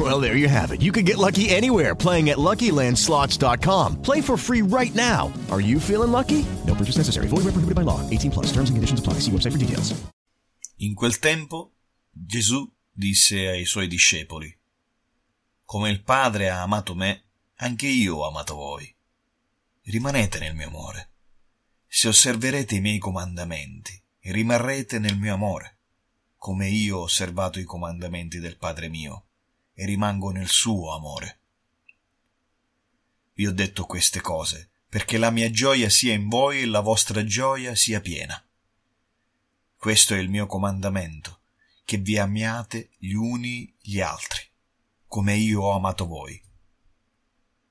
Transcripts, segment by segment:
Well, there you have it. You can get lucky anywhere playing at LuckyLandSlots.com. Play for free right now. Are you feeling lucky? No purchase necessary. Void where prohibited by law. 18 plus. Terms and conditions apply. See website for details. In quel tempo Gesù disse ai suoi discepoli, Come il Padre ha amato me, anche io ho amato voi. Rimanete nel mio amore. Se osserverete i miei comandamenti, rimarrete nel mio amore, come io ho osservato i comandamenti del Padre mio e rimango nel suo amore. Vi ho detto queste cose perché la mia gioia sia in voi e la vostra gioia sia piena. Questo è il mio comandamento, che vi amiate gli uni gli altri, come io ho amato voi.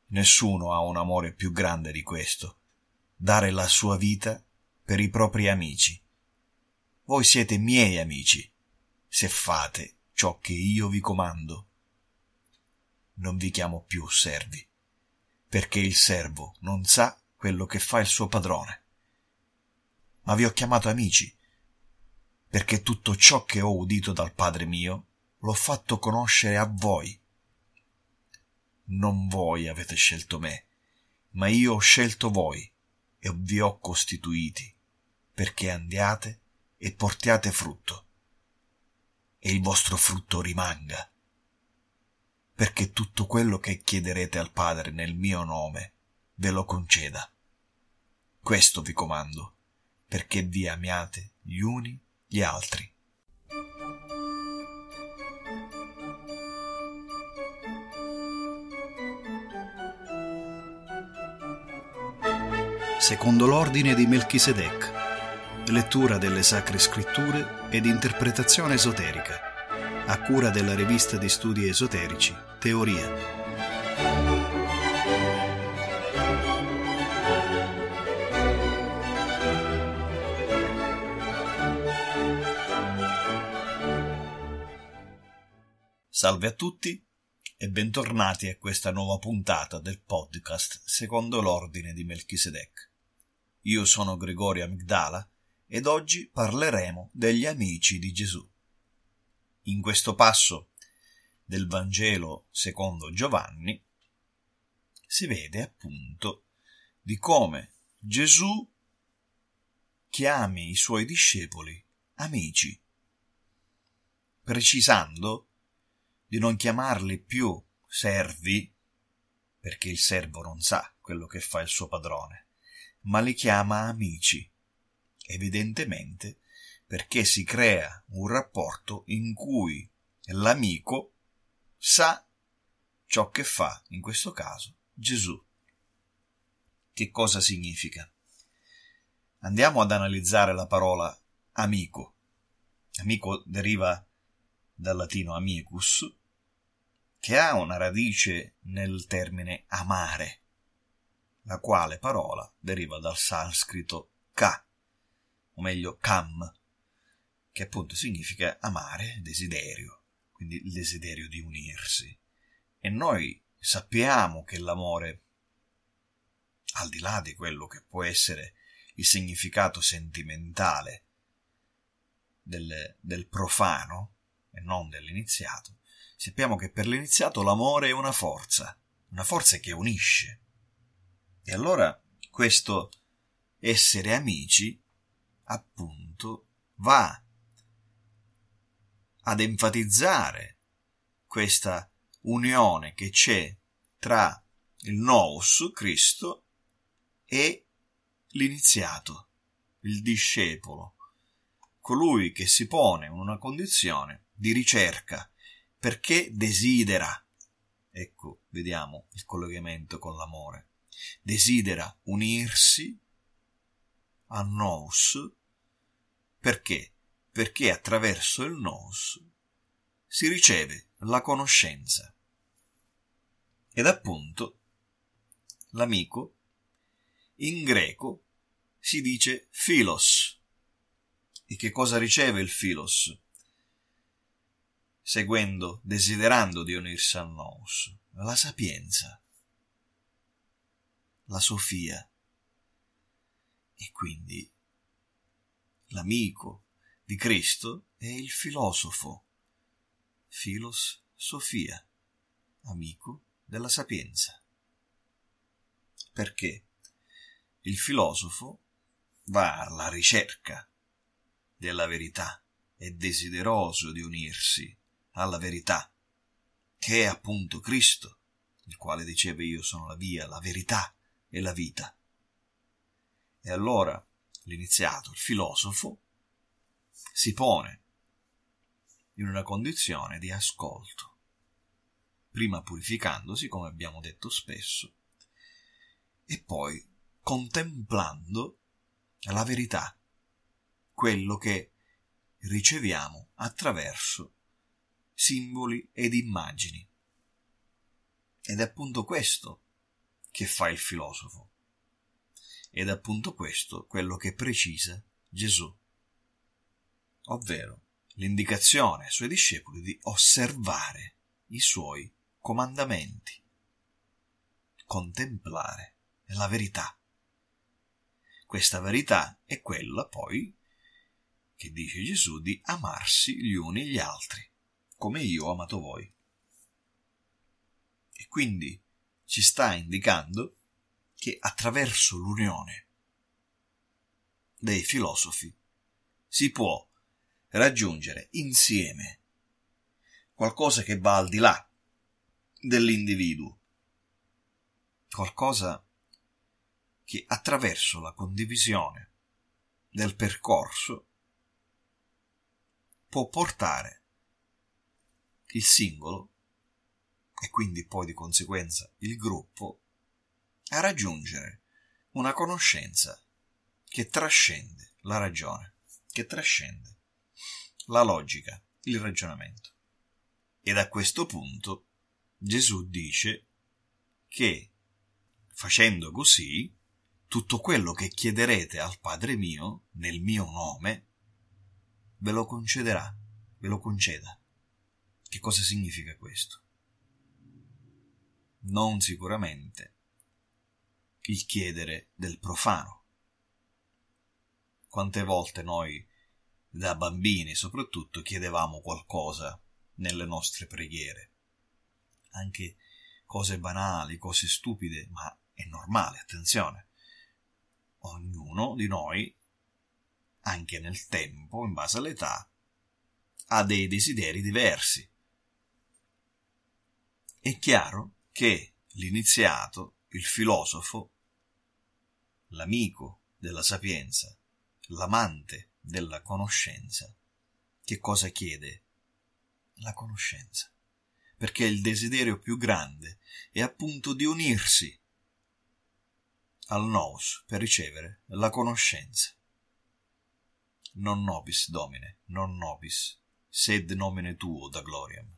Nessuno ha un amore più grande di questo, dare la sua vita per i propri amici. Voi siete miei amici, se fate ciò che io vi comando. Non vi chiamo più servi, perché il servo non sa quello che fa il suo padrone. Ma vi ho chiamato amici, perché tutto ciò che ho udito dal Padre mio l'ho fatto conoscere a voi non voi avete scelto me, ma io ho scelto voi e vi ho costituiti, perché andiate e portiate frutto, e il vostro frutto rimanga, perché tutto quello che chiederete al Padre nel mio nome ve lo conceda. Questo vi comando, perché vi amiate gli uni gli altri. secondo l'ordine di Melchisedec, lettura delle Sacre Scritture ed interpretazione esoterica, a cura della rivista di studi esoterici Teoria. Salve a tutti e bentornati a questa nuova puntata del podcast secondo l'ordine di Melchisedec. Io sono Gregorio Amigdala ed oggi parleremo degli amici di Gesù. In questo passo del Vangelo secondo Giovanni si vede appunto di come Gesù chiami i suoi discepoli amici, precisando di non chiamarli più servi, perché il servo non sa quello che fa il suo padrone, ma li chiama amici, evidentemente perché si crea un rapporto in cui l'amico sa ciò che fa, in questo caso, Gesù. Che cosa significa? Andiamo ad analizzare la parola amico. Amico deriva dal latino amicus, che ha una radice nel termine amare, la quale parola deriva dal sanscrito ka, o meglio kam, che appunto significa amare, desiderio, quindi il desiderio di unirsi. E noi sappiamo che l'amore, al di là di quello che può essere il significato sentimentale del, del profano e non dell'iniziato, sappiamo che per l'iniziato l'amore è una forza, una forza che unisce, e allora questo essere amici, appunto, va ad enfatizzare questa unione che c'è tra il nous, Cristo, e l'iniziato, il discepolo, colui che si pone in una condizione di ricerca perché desidera. Ecco, vediamo il collegamento con l'amore desidera unirsi a nous perché? Perché attraverso il nous si riceve la conoscenza. Ed appunto l'amico in greco si dice philos E che cosa riceve il Filos? Seguendo, desiderando di unirsi al Nous, la sapienza, la Sofia e quindi l'amico di Cristo è il filosofo, Filos Sofia, amico della sapienza. Perché il filosofo va alla ricerca della verità, è desideroso di unirsi alla verità, che è appunto Cristo, il quale diceva io sono la via, la verità e la vita. E allora l'iniziato, il filosofo, si pone in una condizione di ascolto, prima purificandosi, come abbiamo detto spesso, e poi contemplando la verità, quello che riceviamo attraverso simboli ed immagini. Ed è appunto questo che fa il filosofo. Ed è appunto questo quello che precisa Gesù, ovvero l'indicazione ai suoi discepoli di osservare i suoi comandamenti, contemplare la verità. Questa verità è quella poi che dice Gesù di amarsi gli uni gli altri, come io ho amato voi. E quindi ci sta indicando che attraverso l'unione dei filosofi si può raggiungere insieme qualcosa che va al di là dell'individuo, qualcosa che attraverso la condivisione del percorso può portare il singolo e quindi poi di conseguenza il gruppo a raggiungere una conoscenza che trascende la ragione, che trascende la logica, il ragionamento. Ed a questo punto Gesù dice che facendo così tutto quello che chiederete al Padre mio nel mio nome ve lo concederà, ve lo conceda. Che cosa significa questo? Non sicuramente il chiedere del profano. Quante volte noi, da bambini soprattutto, chiedevamo qualcosa nelle nostre preghiere. Anche cose banali, cose stupide, ma è normale, attenzione. Ognuno di noi, anche nel tempo, in base all'età, ha dei desideri diversi. È chiaro che l'iniziato, il filosofo, l'amico della sapienza, l'amante della conoscenza, che cosa chiede? La conoscenza. Perché il desiderio più grande è appunto di unirsi al nous per ricevere la conoscenza. Non nobis domine, non nobis, sed nomine tuo da gloriam.